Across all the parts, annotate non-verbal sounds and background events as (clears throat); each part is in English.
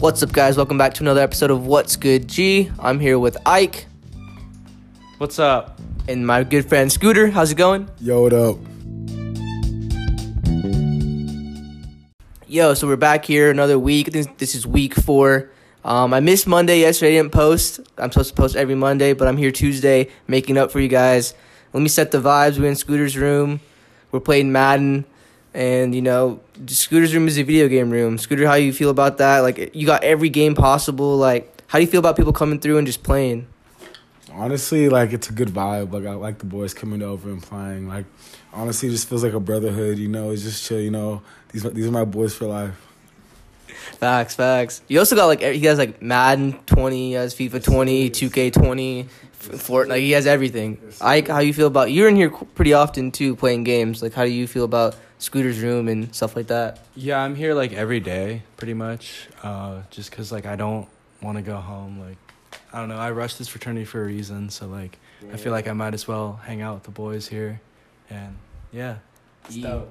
What's up, guys? Welcome back to another episode of What's Good G. I'm here with Ike What's up? and my good friend Scooter. How's it going? Yo, what up? Yo, so we're back here another week. I think this is week four. Um, I missed Monday yesterday. I didn't post. I'm supposed to post every Monday, but I'm here Tuesday making up for you guys. Let me set the vibes. We're in Scooter's room. We're playing Madden, and you know, Scooter's room is a video game room. Scooter, how you feel about that? Like, you got every game possible. Like, how do you feel about people coming through and just playing? Honestly, like it's a good vibe. Like I like the boys coming over and playing. Like honestly, it just feels like a brotherhood. You know, it's just chill. You know, these these are my boys for life. Facts, facts. You also got like he has like Madden twenty, he has FIFA twenty, two K twenty, Fortnite. Like, He has everything. Ike, how you feel about? You're in here pretty often too, playing games. Like, how do you feel about Scooter's room and stuff like that? Yeah, I'm here like every day, pretty much. Uh, just cause like I don't want to go home. Like, I don't know. I rushed this fraternity for a reason, so like I feel like I might as well hang out with the boys here, and yeah. Yeah.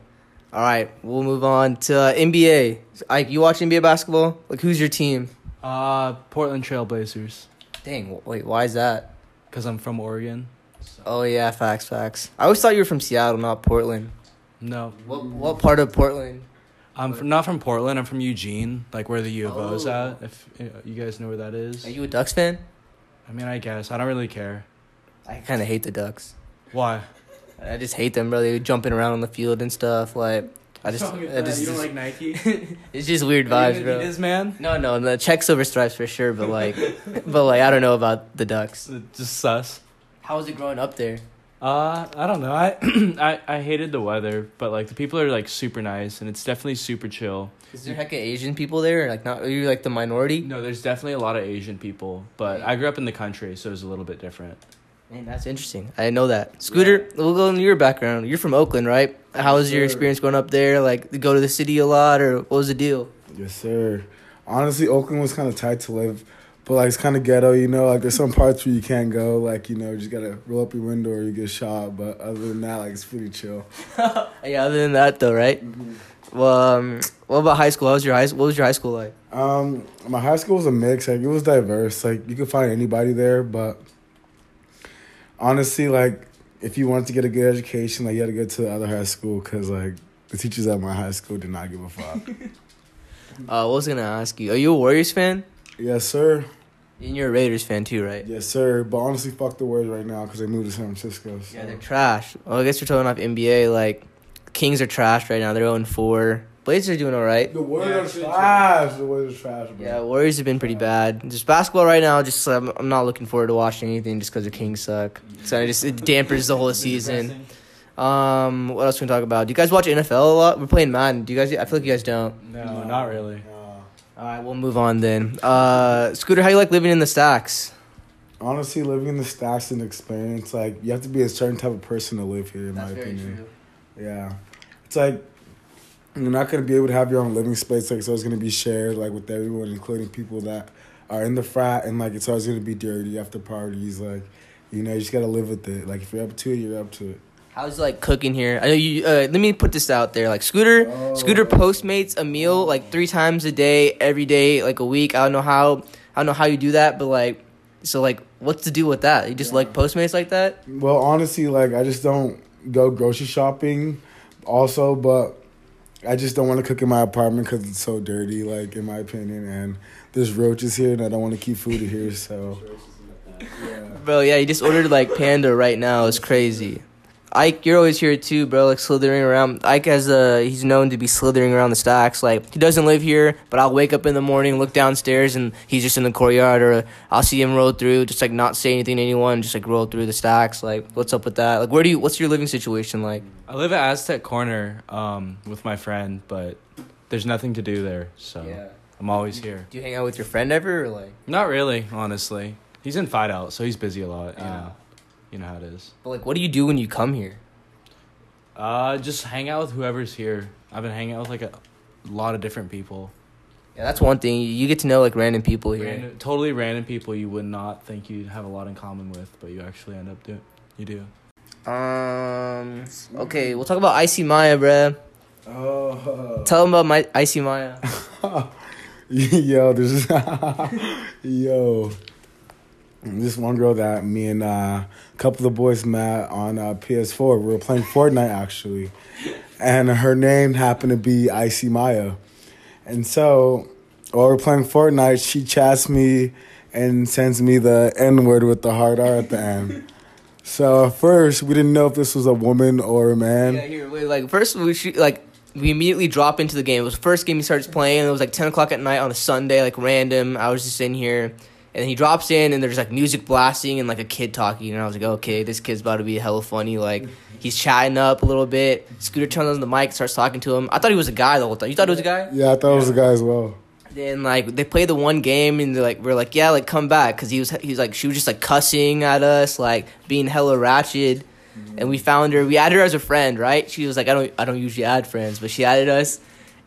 All right, we'll move on to uh, NBA. Ike, you watch NBA basketball? Like, who's your team? Uh, Portland Trailblazers, Dang, wait, why is that? cause I'm from Oregon. So. Oh yeah, facts, facts. I always thought you were from Seattle, not Portland. No, What what part of Portland? I'm from, not from Portland. I'm from Eugene, like where the U of O's Oh. at. If uh, you guys know where that is. Are you a Ducks fan? I mean, I guess I don't really care. I kind of hate the Ducks. Why? I just hate them, bro. They jumping around on the field and stuff. Like, I just, I just, you don't like Nike? (laughs) it's just weird vibes, bro. This man. No, no, the check silver stripes for sure, but like, (laughs) but like, I don't know about the Ducks. Just sus. How was it growing up there? Uh, I don't know. I, (clears throat) I I hated the weather, but like the people are like super nice, and it's definitely super chill. Is there hecka Asian people there? Like, not are you like the minority? No, there's definitely a lot of Asian people, but I grew up in the country, so it's a little bit different. Man, that's interesting. I didn't know that. Scooter, we'll go into your background. You're from Oakland, right? How was your experience going up there? Like, go to the city a lot, or what was the deal? Yes, sir. Honestly, Oakland was kind of tight to live, but like it's kind of ghetto. You know, like there's some parts where you can't go. Like you know, you just gotta roll up your window or you get shot. But other than that, like it's pretty chill. (laughs) yeah, other than that, though, right? Well, um, what about high school? How was your high? What was your high school like? Um, my high school was a mix. Like it was diverse. Like you could find anybody there, but honestly, like if you wanted to get a good education, like you had to go to the other high school because like the teachers at my high school did not give a fuck. (laughs) Uh, what was gonna ask you? Are you a Warriors fan? yes, sir. And you're a Raiders fan too, right? Yes, sir. But honestly, fuck the Warriors right now because they moved to San Francisco. So. Yeah, they're trash. Well, I guess you're talking off NBA. Like, Kings are trash right now. They're 0 4. Blazers are doing all right. The Warriors Yeah, are trash. The Warriors are trash, bro. Yeah, Warriors have been pretty bad. Just basketball right now. Just um, I'm not looking forward to watching anything just because the Kings suck. So it just it dampers the whole season. Um, what else can we talk about? Do you guys watch NFL a lot? We're playing Madden. Do you guys? I feel like you guys don't. No, not really. No. All right, we'll move on then. Uh, Scooter, how you like living in the stacks? Honestly, living in the stacks and experience, like you have to be a certain type of person to live here, in my opinion. Yeah, it's like you're not gonna be able to have your own living space. Like, so it's gonna be shared, like with everyone, including people that are in the frat, and like it's always gonna be dirty after parties. Like, you know, you just gotta live with it. Like, if you're up to it, you're up to it. How's it like cooking here? I know you. Uh, let me put this out there. Like Scooter, Oh. Scooter Postmates a meal like three times a day, every day, like a week. I don't know how. I don't know how you do that, but like, so like, what's the deal with that? You just like Postmates like that? Well, honestly, like I just don't go grocery shopping, also, but I just don't want to cook in my apartment because it's so dirty. Like in my opinion, and there's roaches here, and I don't want to keep food here. So, yeah. Bro, yeah, you just ordered like Panda right now. It's crazy. Ike, you're always here too, bro. Like slithering around. Ike has uh, he's known to be slithering around the stacks. Like he doesn't live here, but I'll wake up in the morning, look downstairs, and he's just in the courtyard, or I'll see him roll through, just like not say anything to anyone, just like roll through the stacks. Like, what's up with that? Like, where do you? What's your living situation like? I live at Aztec Corner um, with my friend, but there's nothing to do there, so I'm always here. Do you hang out with your friend ever, or like? Not really, honestly. He's in fight out, so he's busy a lot. You Ah. know, you know how it is. But like, what do you do when you come here? Uh, just hang out with whoever's here. I've been hanging out with like a lot of different people. Yeah, that's one thing. You get to know like random people here. Random, totally random people you would not think you'd have a lot in common with, but you actually end up doing. You do. Um. Okay, we'll talk about Icy Maya, bruh. Oh. Tell them about my Icy Maya. (laughs) yo, this is (laughs) yo. This one girl that me and uh, a couple of the boys met on uh, PS4. We were playing Fortnite actually, and her name happened to be Icy Maya, and so while we're playing Fortnite, she chats me and sends me the N word with the hard R at the end. So at first we didn't know if this was a woman or a man. Yeah, here, wait, like first we shoot, like we immediately drop into the game. It was the first game he starts playing. And it was like ten o'clock at night on a Sunday, like random. I was just in here, and he drops in, and there's like music blasting and like a kid talking, and I was like, okay, this kid's about to be hella funny. Like he's chatting up a little bit. Scooter turns on the mic, starts talking to him. I thought he was a guy the whole time. You thought it was a guy? Yeah, I thought it was a guy as well. Then like they play the one game and they're like we're like yeah like come back because he was he was like she was just like cussing at us like being hella ratchet, and we found her we added her as a friend right she was like I don't I don't usually add friends but she added us,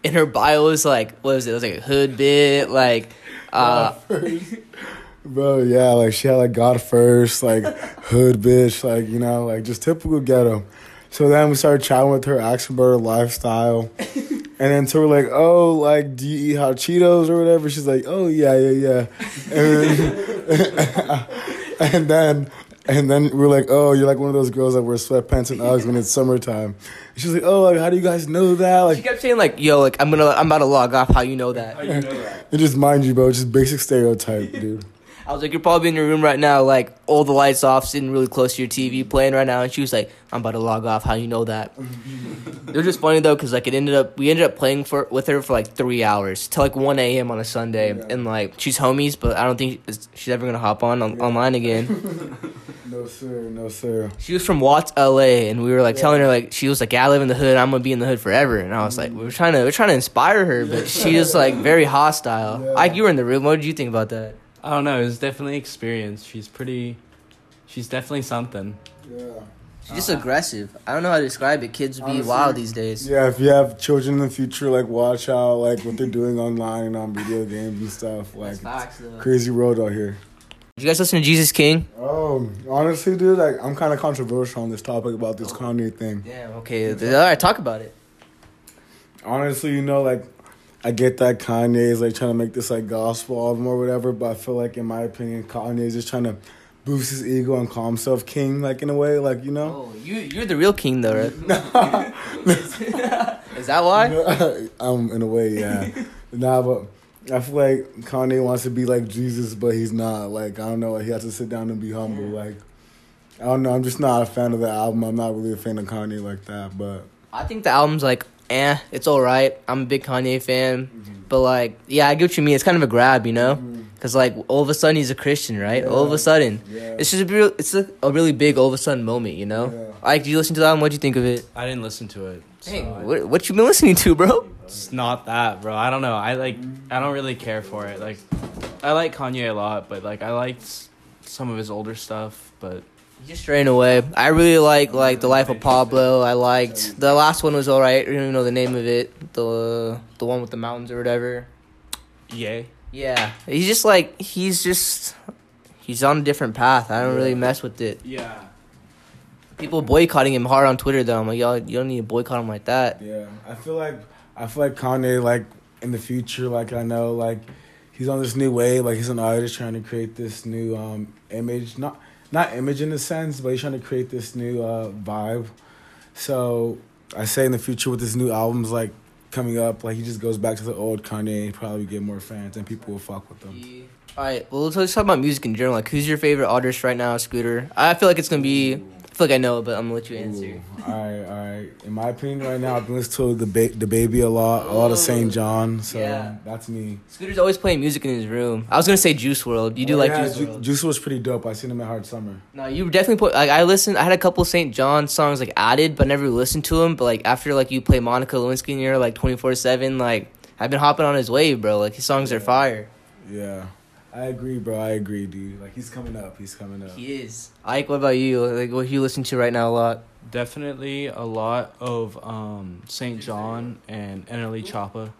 and her bio was like what was it it was like a hood bit like, uh (laughs) Bro, yeah, like she had like God first, like (laughs) hood bitch, like you know, like just typical ghetto. So then we started chatting with her, asking about her lifestyle, and then so we're like, oh, like do you eat hot Cheetos or whatever? She's like, oh yeah, yeah, yeah, and then, (laughs) and then and then we're like, oh, you're like one of those girls that wear sweatpants and Uggs when it's summertime. And she's like, oh, like how do you guys know that? Like, she kept saying like yo like I'm gonna I'm about to log off how you know that I know that. (laughs) it just mind you, bro, just basic stereotype, dude. I was like, you're probably in your room right now, like all the lights off, sitting really close to your TV, playing right now. And she was like, I'm about to log off. How you know that? it was just funny though, cause like it ended up, we ended up playing for with her for like three hours till like 1 a.m. on a Sunday, Yeah. and like she's homies, but I don't think she's ever gonna hop on, on online again. (laughs) No sir, no sir. She was from Watts, LA, and we were like telling her like she was like, yeah, I live in the hood. I'm gonna be in the hood forever. And I was like, we were trying to, we are trying to inspire her, but she was like very hostile. Yeah. Like you were in the room. What did you think about that? I don't know. It's definitely experience. She's pretty. She's definitely something. Yeah. She's just aggressive. I don't know how to describe it. Kids be Honestly, wild these days. Yeah, if you have children in the future, like watch out, like what they're doing online and on video games and stuff. Like facts, though. crazy road out here. Did you guys listen to Jesus King? Oh, honestly, dude, like I'm kind of controversial on this topic about this oh. Kanye thing. Damn. Okay. All right. Talk about it. Honestly, you know, like I get that Kanye is like trying to make this like gospel album or whatever, but I feel like, in my opinion, Kanye is just trying to boost his ego and call himself king, like in a way, like you know. Oh, you you're the real king though, right? (laughs) (laughs) Is that why? (laughs) um, in a way, yeah. nah, but I feel like Kanye wants to be like Jesus, but he's not. Like I don't know, he has to sit down and be humble. Like I don't know, I'm just not a fan of the album. I'm not really a fan of Kanye like that, but I think the album's like, eh, it's all right. I'm a big Kanye fan, but like, yeah, I get what you mean. It's kind of a grab, you know? Cause like all of a sudden he's a Christian, right? All of a sudden, yeah. it's just a real, it's a, a really big all of a sudden moment, you know? Yeah. Like, did you listen to the album? What'd you think of it? I didn't listen to it. So Hey, I- what what you been listening to, bro? It's not that, bro. I don't know. I like. I don't really care for it. Like, I like Kanye a lot, but like I liked some of his older stuff. But Just straying away. I really like like the life of Pablo. I liked the last one was all right. I don't even know the name of it. The the one with the mountains or whatever. yeah, Yeah, he's just like he's just he's on a different path. I don't really mess with it. yeah. People boycotting him hard on Twitter though. I'm like, y'all, you don't need to boycott him like that. Yeah, I feel like I feel like Kanye, like in the future, like I know, like he's on this new wave. Like he's an artist trying to create this new um image, not not image in a sense, but he's trying to create this new uh vibe. So I say in the future with his new albums, like coming up, like he just goes back to the old Kanye, probably get more fans, and people will fuck with him. All right, well let's, let's talk about music in general. Like, who's your favorite artist right now, Scooter? I feel like it's gonna be. I feel like I know, it, but I'm gonna let you answer. Ooh, all right, all right. In my opinion, right now, I've been listening to the ba- the baby a lot, a lot of Saint John. So Yeah. that's me. Scooter's always playing music in his room. I was gonna say Juice WRLD. You do Oh, like yeah, Juice Ju- World? Juice was pretty dope. I seen him at Hard Summer. No, you definitely put like I listened. I had a couple St. John songs like added, but never listened to them. But like after like you play Monica Lewinsky and you're like twenty four seven, like I've been hopping on his wave, bro. Like his songs are fire. Yeah, I agree, bro. I agree, dude. Like he's coming up. He's coming up. He is. Ike, what about you? Like what you listen to right now a lot? Definitely a lot of um Saint John and NLE Choppa.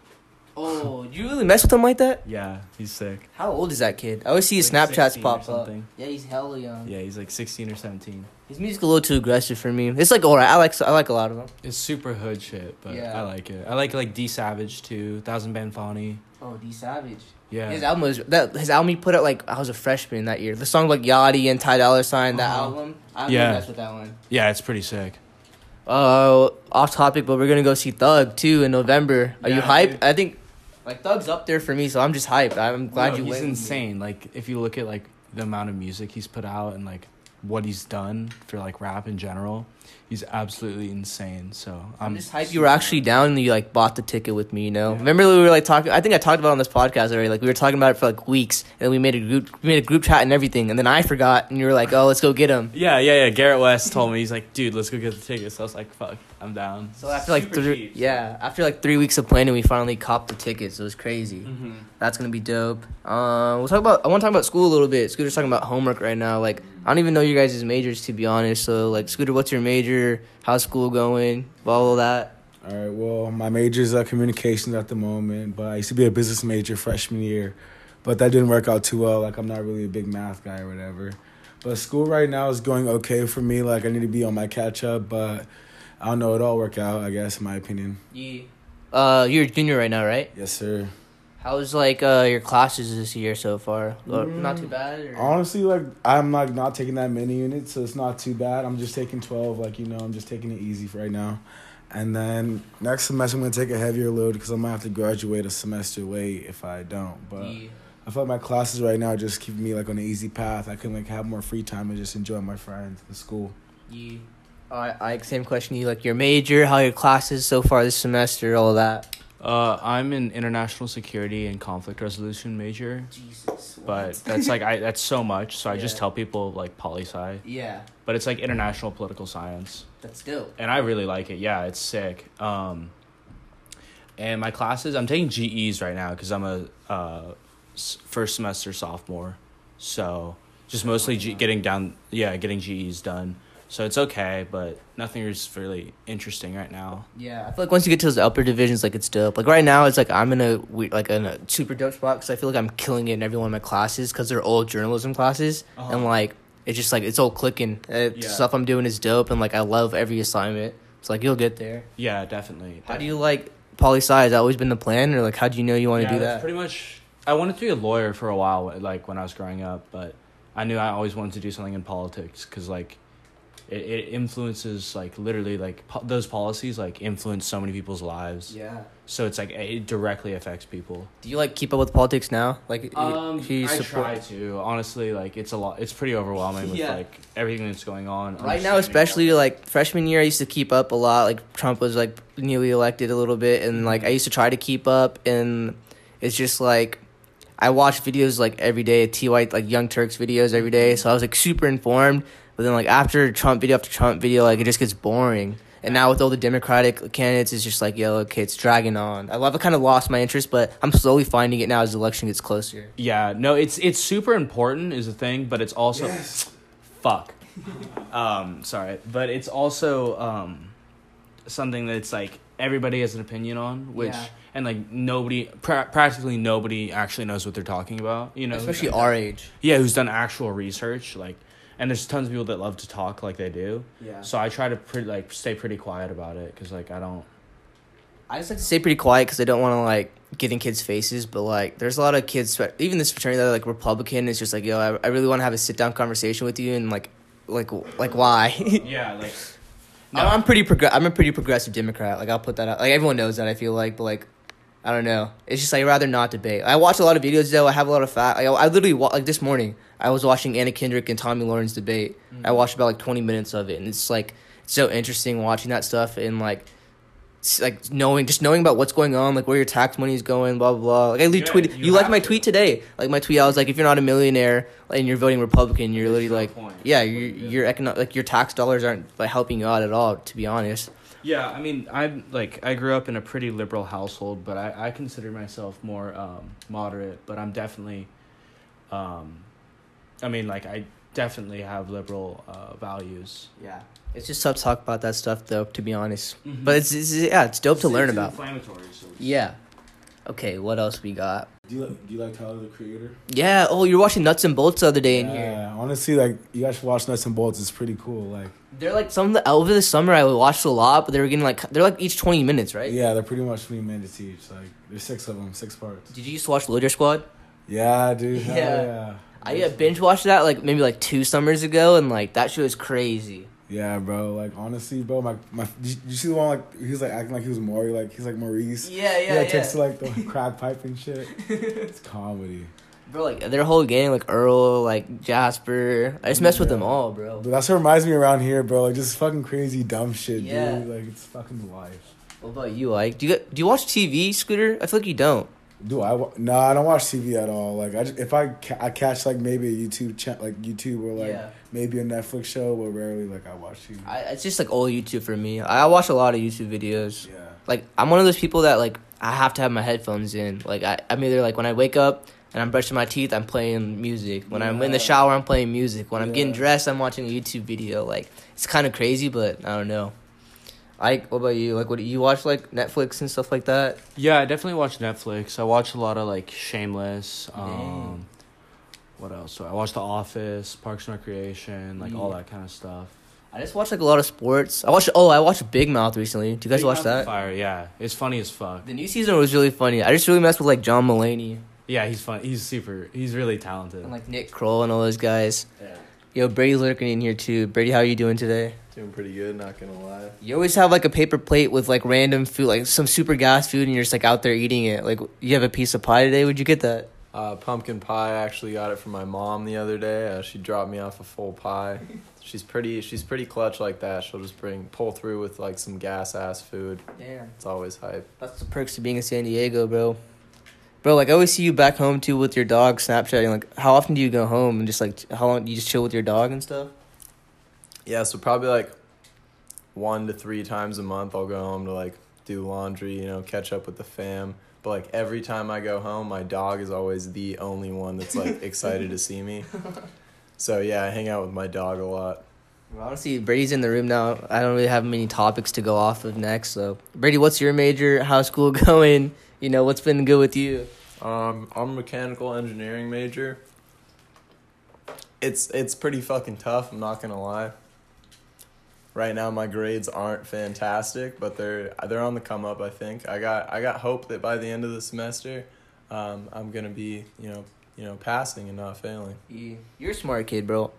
Oh, you really mess with him like that? Yeah, he's sick. How old is that kid? I always see his Like Snapchats pop up. something. Yeah, he's hella young. Yeah, he's like 16 or 17. His music's a little too aggressive for me. It's like alright. I like I like a lot of them. It's super hood shit, but Yeah. I like it. I like like D Savage too. Thousand Band Fonny. Oh, D Savage. Yeah. His album was that his album he put out like I was a freshman that year. The song like Yachty and Ty Dolla Sign that Uh-huh. album. I Yeah. yeah, that's with that one. yeah, it's pretty sick. Uh, off topic, but we're gonna go see Thug too in November. Are you Yeah, hyped? dude. I think like Thug's up there for me, so I'm just hyped. I'm glad No, you He's went with me. insane. Like if you look at like the amount of music he's put out and like what he's done for like rap in general, he's absolutely insane. So I'm I'm, just hyped you were actually down and you like bought the ticket with me. You know, Yeah. remember we were like talking. I think I talked about on this podcast already. Like we were talking about it for like weeks, and then we made a group, we made a group chat and everything, and then I forgot, and you were like, "Oh, let's go get him." (laughs) Yeah, yeah, yeah. Garrett West told me he's like, dude, let's go get the tickets. So I was like, fuck, I'm down. So after like Super three, cheap, yeah, after like three weeks of planning, we finally copped the tickets. It was crazy. Mhm. That's gonna be dope. Um, we'll talk about. I want to talk about school a little bit. Scooter's talking about homework right now. Like, I don't even know your guys' majors to be honest. So, like, Scooter, what's your major? How's school going? All that. All right. Well, my major is uh, communications at the moment, but I used to be a business major freshman year, but that didn't work out too well. Like I'm not really a big math guy or whatever. But school right now is going okay for me. Like I need to be on my catch up, but I don't know. It'll all work out. I guess, in my opinion. Yeah. Uh, you're a junior right now, right? Yes, sir. How's like uh your classes this year so far? Uh, Not too bad. Or? Honestly, like I'm like not taking that many units, so it's not too bad. I'm just taking twelve. Like you know, I'm just taking it easy for right now. And then next semester, I'm gonna take a heavier load because I might have to graduate a semester late if I don't. But Yeah. I feel like my classes right now just keep me like on an easy path. I can like have more free time and just enjoy my friends and school. Yeah. I, I same question. to You like your major? How your classes so far this semester? All that. Uh, I'm an international security and conflict resolution major, Jesus. but that's like I that's so much. So I just tell people like poli sci, Yeah, but it's like international political science, that's dope. and I really like it. Yeah, it's sick. Um, and my classes, I'm taking GEs right now because I'm a uh, first semester sophomore, so just mostly G- getting down. Yeah, getting GEs done. So it's okay, but nothing is really interesting right now. Yeah, I feel like once you get to those upper divisions, like it's dope. Like right now, it's like I'm in a like in a super dope spot because I feel like I'm killing it in every one of my classes because they're all journalism classes, Uh-huh. and like it's just like it's all clicking. Uh, Yeah. Stuff I'm doing is dope, and like I love every assignment. It's like you'll get there. Yeah, definitely. How do you like poli sci? Has that always been the plan, or like how do you know you want to yeah, do that? Pretty much. I wanted to be a lawyer for a while, like when I was growing up, but I knew I always wanted to do something in politics because like it, it influences like literally like po- those policies like influence so many people's lives. yeah. So it's like it directly affects people. Do you like keep up with politics now? Like, Um, do you I support- try to honestly like it's a lot. It's pretty overwhelming with Yeah. like everything that's going on Right now, especially all- like freshman year, I used to keep up a lot. Like Trump was like newly elected a little bit, and like I used to try to keep up, and it's just like I watch videos like every day, TYT like Young Turks videos every day, so I was like super informed. But then like after Trump video after Trump video, like it just gets boring. And now with all the Democratic candidates, it's just like, yo, okay, it's dragging on. I love. I kind of lost my interest, but I'm slowly finding it now as the election gets closer. Yeah, no, it's it's super important is a thing, but it's also (sniffs) fuck. um, sorry, but it's also um something that's like everybody has an opinion on, which Yeah. and like nobody, pra- practically nobody actually knows what they're talking about. You know, Especially our age. yeah, who's done actual research, like. And there's tons of people that love to talk like they do. Yeah. So I try to pretty like stay pretty quiet about it because like I don't. I just like to stay pretty quiet because I don't want to like get in kids' faces. But like, there's a lot of kids, even this fraternity that are like Republican. It's just like, yo, I, I really want to have a sit down conversation with you, and like, like, like, why? (laughs) Yeah, like. I'm, I'm pretty progr- I'm a pretty progressive Democrat. Like, I'll put that out. Like, everyone knows that. I feel like, but like, I don't know. It's just like I'd rather not debate. I watch a lot of videos though. I have a lot of fact. Like, I literally wa- like this morning. I was watching Anna Kendrick and Tomi Lahren debate. I watched about like 20 minutes of it, and it's like it's so interesting watching that stuff and like. Like knowing, just knowing about what's going on, like where your tax money is going, blah blah blah. Like I Yeah, tweeted, you you, liked my to. tweet today. Like my tweet, I was like, if you're not a millionaire and you're voting Republican, you're literally like, point. yeah, your your econo- like your tax dollars aren't like helping you out at all. To be honest, Yeah, I mean, I'm like I grew up in a pretty liberal household, but I, I consider myself more um, moderate. But I'm definitely, um, I mean, like I definitely have liberal uh, values. yeah, it's just tough to talk about that stuff though. To be honest, Mhm. but it's, it's yeah, it's dope to learn about. Inflammatory. So Yeah. Okay, what else we got? Do you like, do you like Tyler the Creator? Yeah. Oh, you're watching Nuts and Bolts the other day in yeah, here. Yeah. Honestly, like you guys should watch Nuts and Bolts. It's pretty cool. Like, They're like some of the over the summer I watched a lot, but they were getting like they're like each twenty minutes, right? yeah, they're pretty much three minutes each. Like, there's six of them, six parts. Did you used to watch Loiter Squad? Yeah, dude. Yeah. yeah. I uh, yeah, binge watched that like maybe like two summers ago, and like that show is crazy. Yeah, bro. Like honestly, bro. My my. Did you, you see the one like he was like acting like he was Maury, like he's like Maurice. Yeah, yeah. He like takes to like the (laughs) crack pipe and shit. It's (laughs) comedy. Bro, like their whole gang, like Earl, like Jasper. I just mess with them all, bro. But that's what reminds me around here, bro. Like just fucking crazy dumb shit, Yeah. dude. Like it's fucking life. What about you, Like? Do you do you watch TV, Scooter? I feel like you don't. Do I? wa- No, I don't watch TV at all. Like I, just, if I ca- I catch like maybe a YouTube chat, like YouTube or like Yeah. Maybe a Netflix show, but rarely like I watch TV. I, it's just like old YouTube for me. I watch a lot of YouTube videos. yeah. Like I'm one of those people that like I have to have my headphones in. Like I, I'm either like when I wake up and I'm brushing my teeth, I'm playing music. When I'm in the shower, I'm playing music. When I'm getting dressed, I'm watching a YouTube video. Like it's kind of crazy, but I don't know. I what about you? Like what do you watch like Netflix and stuff like that? Yeah, I definitely watch Netflix. I watch a lot of like Shameless. Um, what else? So I watched The Office, Parks and Recreation, like all that kind of stuff. I just watched like a lot of sports. I watched oh I watched Big Mouth recently. Do you guys Big watch Mouth that? Fire, yeah, it's funny as fuck. The new season was really funny. I just really messed with like John Mulaney Yeah, he's fun. He's super. He's really talented. and like Nick Kroll and all those guys. yeah. Yo, Brady's lurking in here too. Brady, how are you doing today? Doing pretty good, not gonna lie. You always have like a paper plate with like random food, like some super gas food, and you're just like out there eating it. Like you have a piece of pie today. Would you get that? Uh, pumpkin pie. I actually got it from my mom the other day. Uh, she dropped me off a full pie. (laughs) She's pretty. She's pretty clutch like that. She'll just bring pull through with like some gas ass food. Yeah, It's always hype. that's the perks of being in San Diego, bro. Bro, like I always see you back home too with your dog Snapchatting. Like, how often do you go home and just like how long do you just chill with your dog and stuff? Yeah, so probably like one to three times a month I'll go home to like do laundry, you know, catch up with the fam. But like every time I go home, my dog is always the only one that's like (laughs) excited to see me. So yeah, I hang out with my dog a lot. Well, honestly, Brady's in the room now. I don't really have many topics to go off of next. So, Brady, what's your major? How's school (laughs) going? You know, what's been good with you? Um, I'm a mechanical engineering major. It's it's pretty fucking tough. I'm not gonna lie. Right now, my grades aren't fantastic, but they're they're on the come up. I think I got I got hope that by the end of the semester, um, I'm gonna be you know you know passing and not failing. You- You're a smart kid, bro.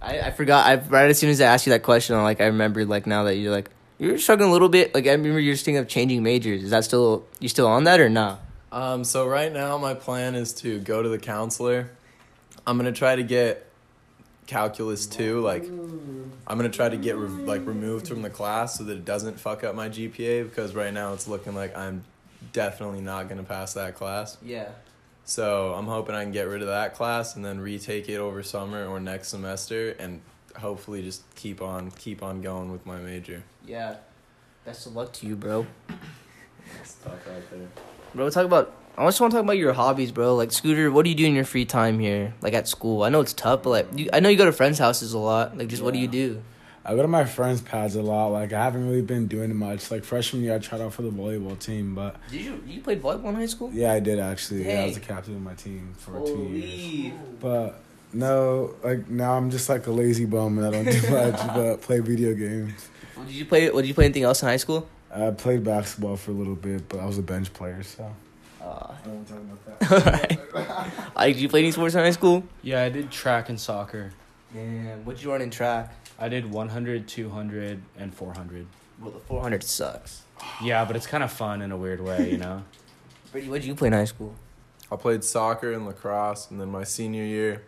I, I forgot. I right as soon as I asked you that question, I'm like I remembered like now that you're like you're struggling a little bit. Like I remember you're just thinking of changing majors. Is that still you still on that or not? Um, so right now my plan is to go to the counselor. I'm gonna try to get calculus two. Like, I'm gonna try to get re- like removed from the class so that it doesn't fuck up my GPA because right now it's looking like I'm definitely not gonna pass that class. Yeah. So I'm hoping I can get rid of that class and then retake it over summer or next semester and hopefully just keep on keep on going with my major. Yeah. Best of luck to you, bro. It's tough out there. Bro, talk about. I just want to talk about your hobbies, bro. Like Scooter, what do you do in your free time here? Like at school. I know it's tough, but like you, I know you go to friends' houses a lot. Like, just what do you do? I go to my friends' pads a lot. Like I haven't really been doing much. Like freshman year, I tried out for the volleyball team, but Did you you played volleyball in high school? yeah, I did actually. Yeah, I was the captain of my team for two years. But no, like now I'm just like a lazy bum and I don't do much (laughs) but play video games. Did you play? What did you play anything else in high school? I played basketball for a little bit, but I was a bench player, so Uh, I don't talk about that. (laughs) Alright. Like, (laughs) did you play any sports in high school? Yeah, I did track and soccer. Damn, what'd you run in track? I did 100, 200, and 400. Well, the 400 sucks. Yeah, but it's kind of fun in a weird way, you know? (laughs) Brady, what'd you play in high school? I played soccer and lacrosse, and then my senior year,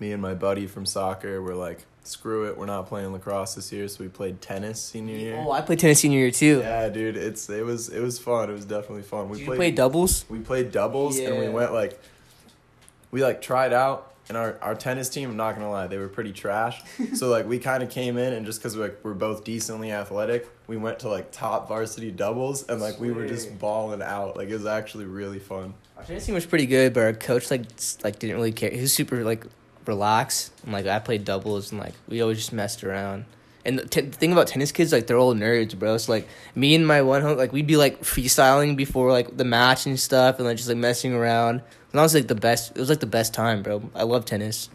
me and my buddy from soccer were like, "Screw it, we're not playing lacrosse this year." So we played tennis senior year. Oh, I played tennis senior year too. Yeah, dude, it's it was it was fun. It was definitely fun. We Did you played play doubles? we played doubles, and we went like, we like tried out, and our our tennis team. I'm not gonna lie, they were pretty trash. (laughs) so like we kind of came in, and just because like we're both decently athletic, we went to like top varsity doubles, and like we were just balling out. Like it was actually really fun. Our tennis team was pretty good, but our coach like like didn't really care. He was super like relaxed. And like I played doubles and like we always just messed around. And the, t- the thing about tennis kids, like they're all nerds, bro. So like me and my one home, like we'd be like freestyling before like the match and stuff, and like just like messing around. And that was like the best. It was like the best time, bro. I love tennis.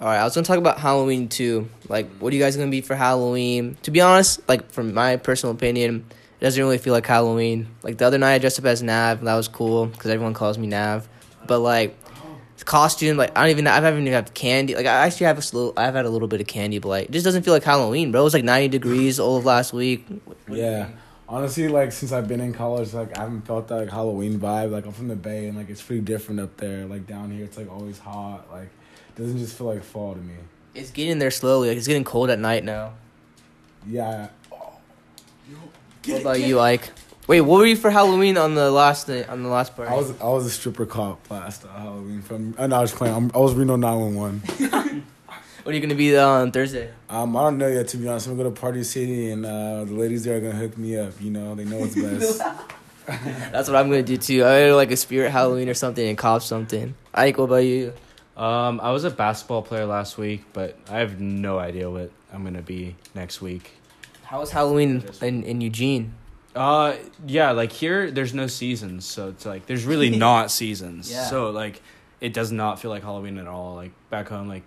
All right, I was gonna talk about Halloween too. Like, what are you guys gonna be for Halloween? To be honest, like from my personal opinion, it doesn't really feel like Halloween. Like the other night, I dressed up as Nav. And that was cool because everyone calls me Nav. But like, costume, like I don't even, I haven't even had candy. Like I actually have a little, I've had a little bit of candy, but like, it just doesn't feel like Halloween, bro. It was like ninety degrees all of last week. Yeah. Honestly, like since I've been in college, like I haven't felt that like Halloween vibe. Like I'm from the Bay, and like it's pretty different up there. Like down here, it's like always hot. Like it doesn't just feel like fall to me. It's getting there slowly. Like it's getting cold at night now. Yeah. What about you, Ike? Wait, what were you for Halloween on the last day, on the last party? I was I was a stripper cop last uh, Halloween from. No, I was playing. I'm, I was Reno 911. (laughs) What are you gonna be on Thursday? Um, I don't know yet. To be honest, I'm gonna go to Party City, and uh, the ladies there are gonna hook me up. You know, they know what's best. (laughs) That's what I'm gonna do too. I go like a spirit Halloween or something and cop something. Ike, what about you? Um, I was a basketball player last week, but I have no idea what I'm gonna be next week. How was Halloween in, in Eugene? Uh, yeah, like here, there's no seasons, so it's like there's really (laughs) not seasons. Yeah. So like, it does not feel like Halloween at all. Like back home, like,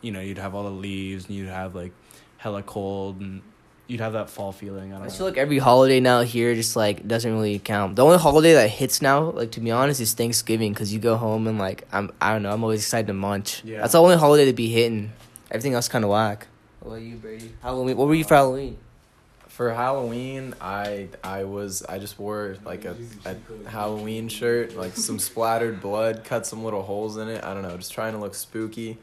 you know, you'd have all the leaves and you'd have like hella cold and you'd have that fall feeling. I I don't just know. feel like every holiday now here just like doesn't really count. The only holiday that hits now, like to be honest, is Thanksgiving because you go home and like I'm I don't know I'm always excited to munch. Yeah. That's the only holiday to be hitting. Everything else kind of whack. What about you, Brady? Halloween. What were you for Halloween? For Halloween, I I was I just wore like a, a Halloween shirt, like some splattered blood, cut some little holes in it. I don't know, just trying to look spooky.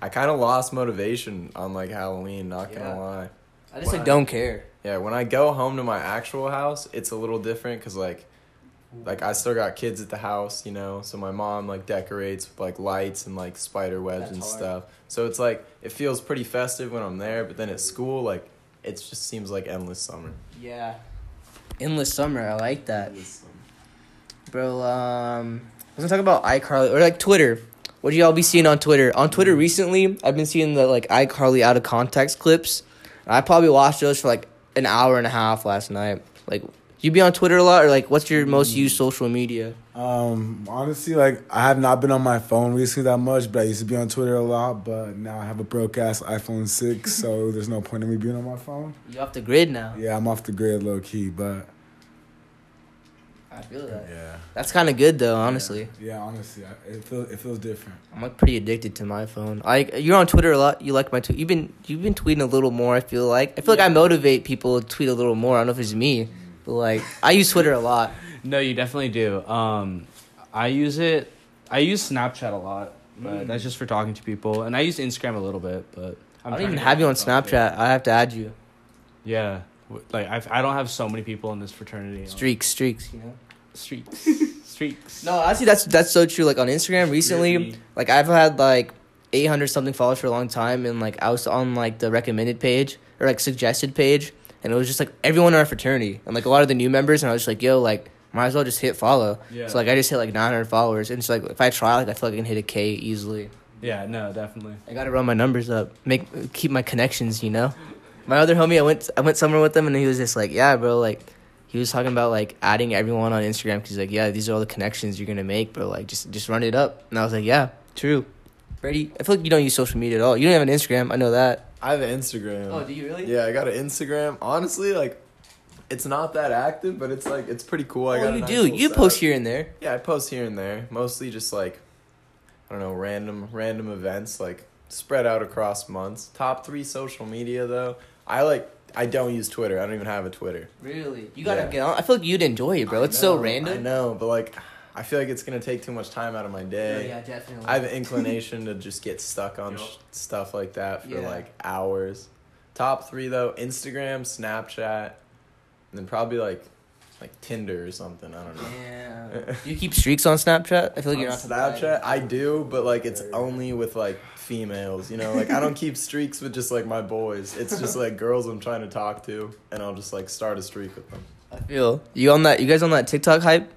I kind of lost motivation on like Halloween. Not Yeah. gonna lie. I just like don't care. Yeah, when I go home to my actual house, it's a little different because like, like I still got kids at the house, you know. So my mom like decorates with like lights and like spider webs That's and hard. stuff. So it's like it feels pretty festive when I'm there, but then at school, like it just seems like endless summer. Yeah. Endless summer. I like that, bro. Um, I was gonna talk about iCarly or like Twitter. What do y'all be seeing on Twitter? On Twitter recently, I've been seeing the like iCarly out of context clips. I probably watched those for like an hour and a half last night. Like, you be on Twitter a lot, or like, what's your most used social media? Um, honestly, like I have not been on my phone recently that much, but I used to be on Twitter a lot. But now I have a broke ass iPhone six, (laughs) so there's no point in me being on my phone. You off the grid now. Yeah, I'm off the grid low key, but I feel that. yeah, That's kind of good though, honestly. yeah. Honestly, I- it feels it feels different. I'm like pretty addicted to my phone. Like you're on Twitter a lot. You like my tweet. You've been you've been tweeting a little more. I feel like I feel like I motivate people to tweet a little more. I don't know if it's me, but like I use Twitter a lot. No, you definitely do. Um, I use it. I use Snapchat a lot, but that's just for talking to people, and I use Instagram a little bit, but I'm I don't even have you on myself there. Snapchat. I have to add you. Yeah, like I've, I don't have so many people in this fraternity. Streaks, streaks. You know. streaks, (laughs) streaks. No, honestly, that's that's so true. Like on Instagram recently, Really? like I've had like 800 something followers for a long time, and like I was on like the recommended page or like suggested page, and it was just like everyone in our fraternity and like a lot of the new members, and I was just like, yo, like might as well just hit follow. Yeah. So like I just hit like 900 followers, and it's like if I try, like I feel like I can hit a K easily. Yeah, no, definitely. I gotta run my numbers up, make keep my connections. You know, my other homie, I went I went somewhere with him, and he was just like, yeah, bro, like. He was talking about like adding everyone on Instagram because he's like, yeah, these are all the connections you're gonna make, bro. Like, just just run it up. And I was like, yeah, true. Brady, I feel like you don't use social media at all. You don't have an Instagram. I know that. I have an Instagram. Oh, do you really? Yeah, I got an Instagram. Honestly, like, it's not that active, but it's like it's pretty cool. I got Oh, you do. little You post here and there. Yeah, I post here and there. Mostly just like, I don't know, random random events like spread out across months. Top three social media though. I like. I don't use Twitter. I don't even have a Twitter. Really? You gotta Yeah. get on. I feel like you'd enjoy it, bro. I It's so random. I know, but like, I feel like it's gonna take too much time out of my day. Oh, yeah, definitely. I have an (laughs) inclination to just get stuck on Yup. sh- stuff like that for Yeah. like hours. Top three though: Instagram, Snapchat, and then probably like like Tinder or something. I don't know. Yeah. (laughs) you keep streaks on Snapchat? I feel like you're not Snapchat, I do, but like it's only with like females. You know, like I don't keep streaks with just like my boys. It's just like girls I'm trying to talk to, and I'll just like start a streak with them. I feel you on that. You guys on that TikTok hype?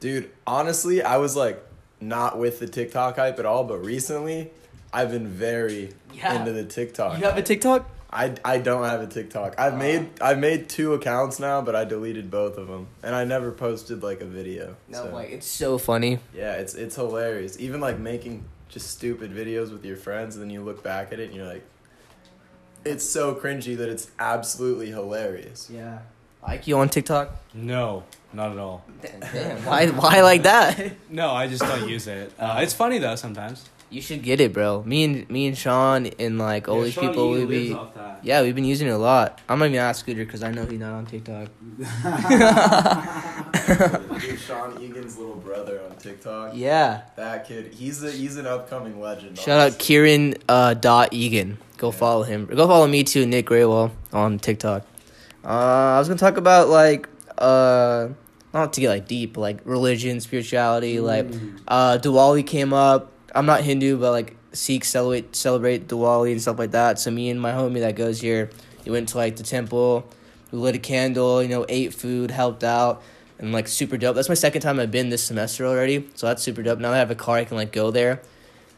Dude, honestly, I was like not with the TikTok hype at all, but recently I've been very Yeah. into the TikTok. you have a TikTok? I, I don't have a TikTok. I've made I've made two accounts now, but I deleted both of them, and I never posted like a video. No, so. like it's so funny. Yeah, it's it's hilarious. Even like making just stupid videos with your friends, and then you look back at it and you're like, it's so cringy that it's absolutely hilarious. Yeah. Like you on TikTok? No, not at all. Damn, why why like that? (laughs) No, I just don't use it. Uh, it's funny though sometimes. You should get it, bro. Me and me and Sean and like all these people we be Yeah, we've been using it a lot. I'm not even ask Scooter because I know he's not on TikTok. (laughs) Dude, Sean Egan's little brother on TikTok. Yeah. That kid, he's a he's an upcoming legend. Shout out. Kieran uh, dot Egan. Go follow him. Go follow me too, Nick Graywell on TikTok. Uh, I was gonna talk about like uh, not to get like deep, but, like religion, spirituality. Like uh, Diwali came up. I'm not Hindu, but like Sikhs celebrate celebrate Diwali and stuff like that. So me and my homie that goes here, we went to like the temple. We lit a candle. You know, ate food, helped out. And like super dope. That's my second time I've been this semester already, so that's super dope. Now that I have a car, I can like go there.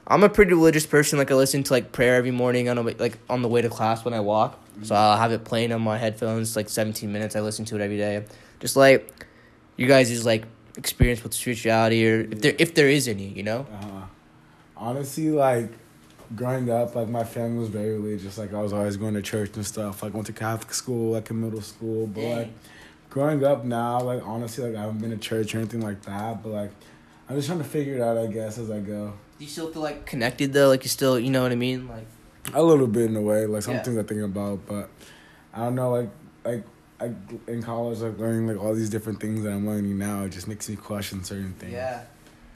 I'm a pretty religious person. Like I listen to like prayer every morning on the way, like on the way to class when I walk. So I'll have it playing on my headphones like 17 minutes. I listen to it every day. Just like you guys is like experience with spirituality or if there if there is any, you know. Uh, honestly, like growing up, like my family was very religious. Like I was always going to church and stuff. Like went to Catholic school, like in middle school. But like growing up now, like honestly, like I haven't been to church or anything like that. But like I'm just trying to figure it out, I guess, as I go. Do you still feel like connected though? Like you still, you know what I mean? Like A little bit in a way, like some Yeah. things I think about, but I don't know, like like I in college, like learning like all these different things that I'm learning now, it just makes me question certain things. yeah.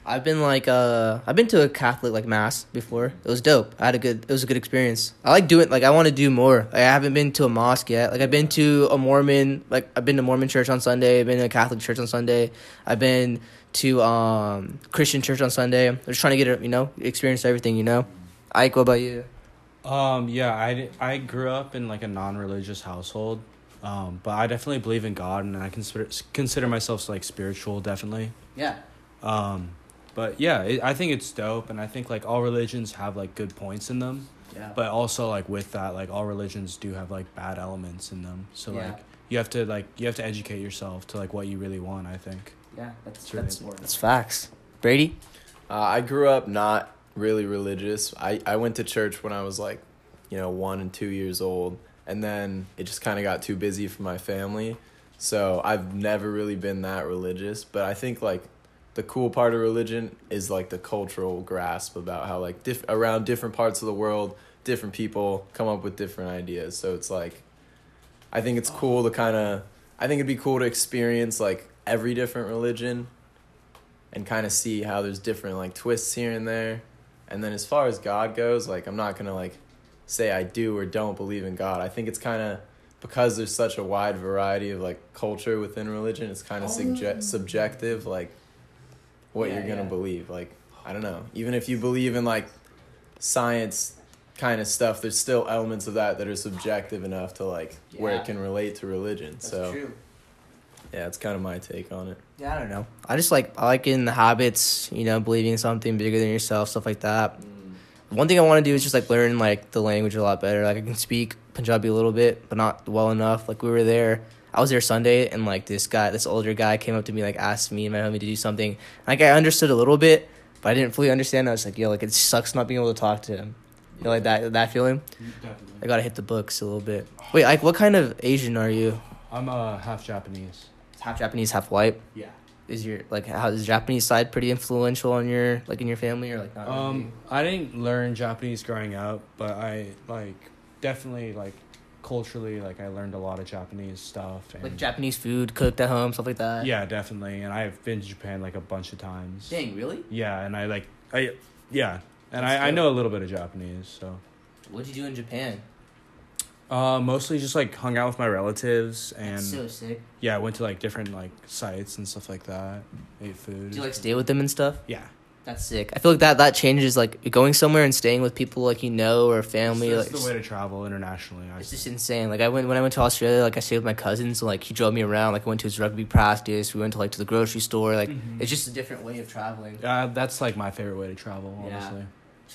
I've been like uh I've been to a Catholic like mass before. It was dope. I had a good it was a good experience. I like doing it. like I want to do more. Like, I haven't been to a mosque yet. Like I've been to a Mormon like I've been to Mormon church on Sunday. I've been to a Catholic church on Sunday. I've been to um Christian church on Sunday. I'm just trying to get you know experience everything. You know. Ike, what about you? Um, yeah, I, I grew up in like a non-religious household, um, but I definitely believe in God, and I consider consider myself like spiritual, definitely. Yeah. Um, but yeah, it, I think it's dope, and I think like all religions have like good points in them, Yeah. but also like with that, like all religions do have like bad elements in them. So Yeah. like you have to like you have to educate yourself to like what you really want. I think. Yeah, that's True. that's, important. that's facts. Brady. Uh, I grew up not really religious. I, I went to church when I was like, you know, one and two years old. And then it just kind of got too busy for my family. So I've never really been that religious. But I think like the cool part of religion is like the cultural grasp about how like diff- around different parts of the world, different people come up with different ideas. So it's like, I think it's cool to kind of, I think it'd be cool to experience like every different religion and kind of see how there's different like twists here and there. And then as far as God goes, like I'm not gonna like say I do or don't believe in God. I think it's kind of because there's such a wide variety of like culture within religion. It's kind of subje- oh. subjective, like what Yeah, you're gonna yeah. believe. Like I don't know. Even if you believe in like science kind of stuff, there's still elements of that that are subjective enough to like where it can relate to religion. so yeah, it's kind of my take on it. Yeah, I don't know. I just like I like in the habits, you know, believing something bigger than yourself, stuff like that. One thing I want to do is just like learn like the language a lot better. Like I can speak Punjabi a little bit, but not well enough. Like we were there, I was there Sunday, and like this guy, this older guy, came up to me like asked me and my homie to do something. Like I understood a little bit, but I didn't fully understand. I was like, yo, like it sucks not being able to talk to him. You know, like that that feeling. Definitely. I gotta hit the books a little bit. Wait, like what kind of Asian are you? I'm uh, half Japanese. Half Japanese, half white. Yeah. is your like how is Japanese side pretty influential on your like in your family or like not? really? Um, I didn't learn Japanese growing up, but I like definitely like culturally like I learned a lot of Japanese stuff and like Japanese food cooked at home, stuff like that. yeah, definitely. And I've been to Japan like a bunch of times. Dang, really? Yeah, and I like I yeah, and That's I, I know a little bit of Japanese, so What'd you do in Japan? Uh mostly just like hung out with my relatives and That's so sick. yeah, I went to like different like sites and stuff like that. Ate food. Do you like stay with them and stuff? Yeah. That's sick. I feel like that that changes like going somewhere and staying with people like you know or family. That's like the way to travel internationally. I It's just insane. Like I went when I went to Australia, like I stayed with my cousins. So, like he drove me around. Like I went to his rugby practice. We went to like to the grocery store. Like Mhm. it's just a different way of traveling. Uh, that's like my favorite way to travel, Yeah.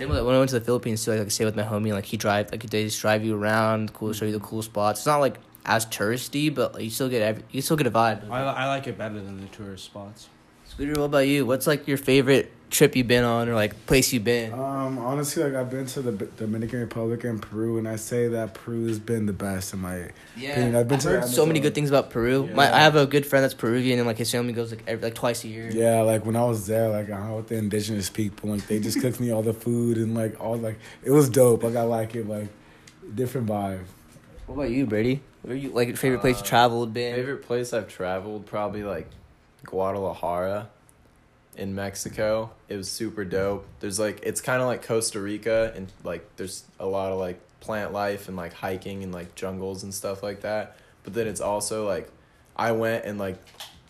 Honestly. Same with when I went to the Philippines too. Like, I stay with my homie. Like he drive, like they just drive you around, cool, show you the cool spots. It's not like as touristy, but like, you still get every, you still get a vibe. I, I like it better than the tourist spots. Scooter, what about you? What's like your favorite trip you've been on or like place you've been? Um, honestly, like I've been to the B- Dominican Republic and Peru, and I say that Peru has been the best in my Yeah, opinion. I've, I've been to heard so many good things about Peru. Yeah. My I have a good friend that's Peruvian, and like his family goes like every, like twice a year. Yeah, like when I was there, like I hung with the indigenous people, like they just cooked me all the food and like all like it was dope. Like I like it, like different vibe. What about you, Brady? Where you like favorite place you Uh, traveled? Been Favorite place I've traveled probably like Guadalajara in Mexico. It was super dope. There's like it's kind of like Costa Rica and like there's a lot of like plant life and like hiking and like jungles and stuff like that. But then it's also like I went and like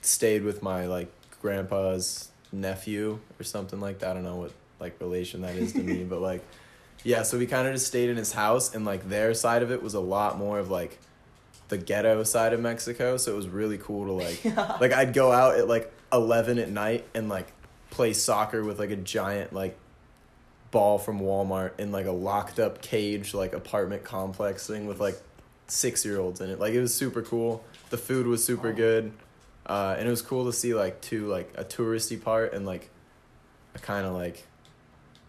stayed with my like grandpa's nephew or something like that. I don't know what like relation that is to me, (laughs) but like yeah, so we kind of just stayed in his house and like their side of it was a lot more of like the ghetto side of Mexico, so it was really cool to like (laughs) like I'd go out at like 11 at night and like play soccer with like a giant like ball from Walmart in like a locked up cage like apartment complex thing with like 6-year-olds in it. Like it was super cool. The food was super good. Uh, and it was cool to see like two like a touristy part and like a kind of like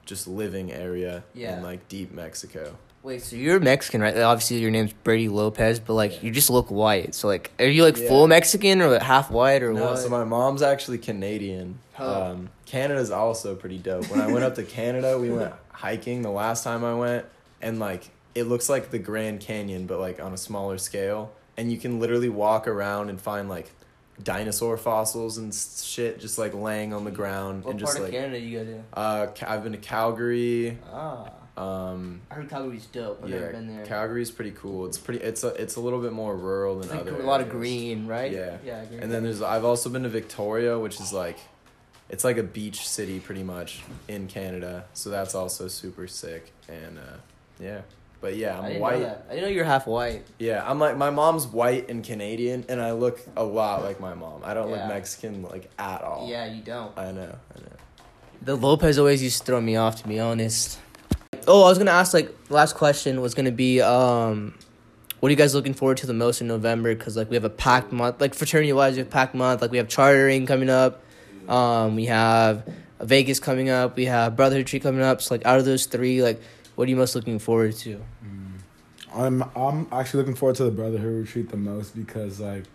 just living area Yeah. in like deep Mexico. Wait, so you're Mexican, right? Obviously, your name's Brady Lopez, but like you just look white. So like, are you like full Mexican or like, half white or No, what? so my mom's actually Canadian. Oh. Um, Canada's also pretty dope. When I went up to Canada, we went hiking the last time I went, and like it looks like the Grand Canyon, but like on a smaller scale. And you can literally walk around and find like dinosaur fossils and shit just like laying on the ground what and part just of like Canada you go to? uh I've been to Calgary. Ah, Um, I heard Calgary's dope. I've never been yeah, there. Calgary's pretty cool. It's pretty. It's a. It's a little bit more rural than It's like other. a lot of green, right? Yeah. yeah. I agree. And then there's I've also been to Victoria, which is like it's like a beach city pretty much in Canada. So that's also super sick. And uh yeah. But yeah, I I'm didn't white. know that. I didn't know you're half white. Yeah, I'm like my mom's white and Canadian and I look a lot like my mom. I don't Yeah. look Mexican like at all. Yeah, you don't. I know. I know. The Lopez always used to throw me off, to be honest. Oh, I was gonna ask like last question was gonna be um, what are you guys looking forward to the most in November? Because like we have a packed month, like fraternity wise, we have packed month. Like we have chartering coming up, um, we have Vegas coming up, we have Brotherhood Retreat coming up. So like out of those three, like what are you most looking forward to? I'm I'm actually looking forward to the brotherhood retreat the most because like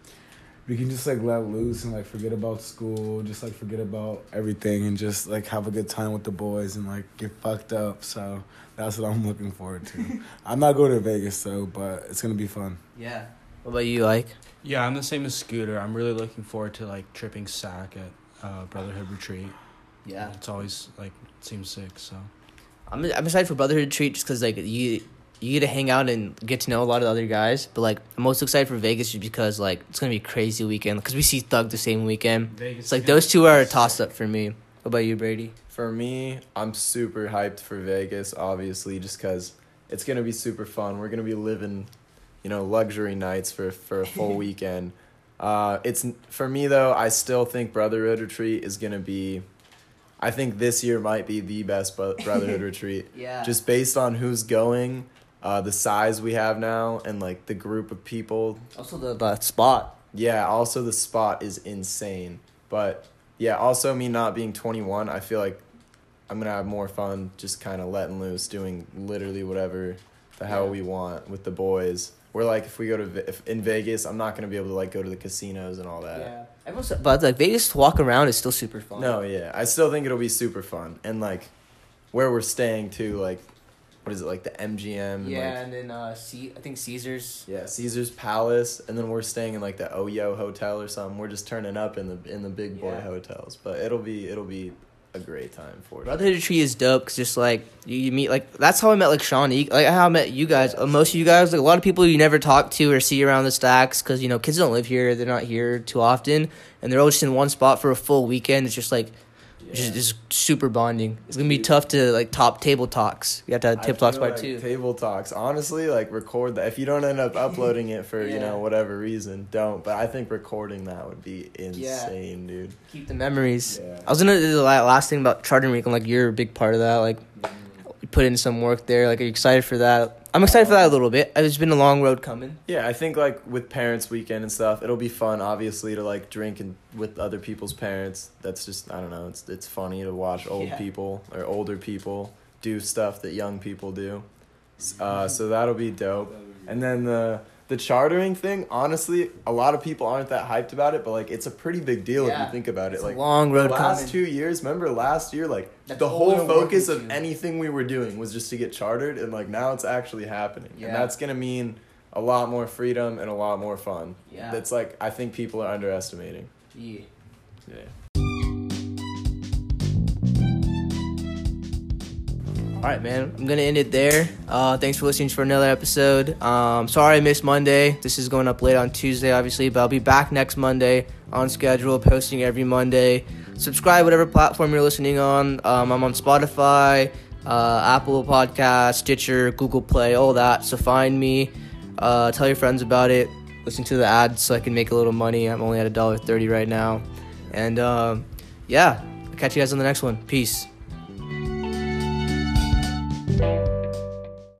we can just like let loose and like forget about school, just like forget about everything and just like have a good time with the boys and like get fucked up. So that's what I'm looking forward to. (laughs) I'm not going to Vegas though, but it's gonna be fun. Yeah. What about you, like? Yeah, I'm the same as Scooter. I'm really looking forward to like tripping sack at uh, Brotherhood Retreat. Yeah. It's always like seems sick. So I'm I'm excited for Brotherhood Retreat just because like you you get to hang out and get to know a lot of the other guys. But like I'm most excited for Vegas just because like it's gonna be a crazy weekend because we see Thug the same weekend. Vegas. It's like those two are a toss up for me. What about you, Brady? For me, I'm super hyped for Vegas, obviously, just because it's gonna be super fun. We're gonna be living, you know, luxury nights for for a full (laughs) weekend. Uh, it's for me though. I still think Brotherhood Retreat is gonna be. I think this year might be the best Brotherhood (laughs) Retreat, Yeah. just based on who's going, uh, the size we have now, and like the group of people also the, the spot. yeah, also the spot is insane. But yeah, also me not being 21, I feel like I'm going to have more fun just kind of letting loose, doing literally whatever the hell Yeah. we want with the boys. We're like, if we go to if in Vegas, I'm not to be able to like go to the casinos and all that. Yeah. Everyone's, but like Vegas to walk around is still super fun. No, yeah. I still think it'll be super fun. And like where we're staying too, like, what is it, like the MGM? and, Yeah, like, and then uh, C- I think Caesars. Yeah, Caesar's Palace, and then we're staying in like the Oyo Hotel or something. We're just turning up in the in the big boy Yeah. hotels, but it'll be it'll be a great time for sure. Brotherhood Retreat is dope because just like you, you meet like that's how I met like Sean, E- like how I met you guys. Uh, most of you guys, like a lot of people you never talk to or see around the stacks because you know kids don't live here, they're not here too often, and they're all just in one spot for a full weekend. It's just like it's just, just super bonding. It's gonna be tough to like top table talks. You have to have I tip talks feel by like two. Table talks, honestly, like record that. If you don't end up (laughs) uploading it for you know whatever reason, don't. But I think recording that would be insane, dude. Keep the memories. Yeah. I was gonna do the last thing about chartering week. I'm like you're a big part of that. Like mm. you put in some work there. Like, are you excited for that? I'm excited for that a little bit. It's been a long road coming. Yeah, I think like with parents' weekend and stuff, it'll be fun. Obviously, to like drink and with other people's parents. That's just I don't know. It's it's funny to watch old Yeah. people or older people do stuff that young people do. Uh, so that'll be dope. And then the the chartering thing. Honestly, a lot of people aren't that hyped about it, but like it's a pretty big deal if you think about it. It's a like long road the last coming. two years. Remember last year, like That's the whole focus of to. anything we were doing was just to get chartered, and like now it's actually happening, Yeah. and that's gonna mean a lot more freedom and a lot more fun. Yeah. That's like I think people are underestimating. Yeah. Yeah. All right, man. I'm gonna end it there. Uh, thanks for listening for another episode. Um, sorry I missed Monday. This is going up late on Tuesday, obviously, but I'll be back next Monday on schedule, posting every Monday. Subscribe whatever platform you're listening on. Um, I'm on Spotify, uh, Apple Podcast, Stitcher, Google Play, all that. So find me. Uh, tell your friends about it. Listen to the ads so I can make a little money. I'm only at a dollar thirty right now, and um, yeah. Catch you guys on the next one. Peace.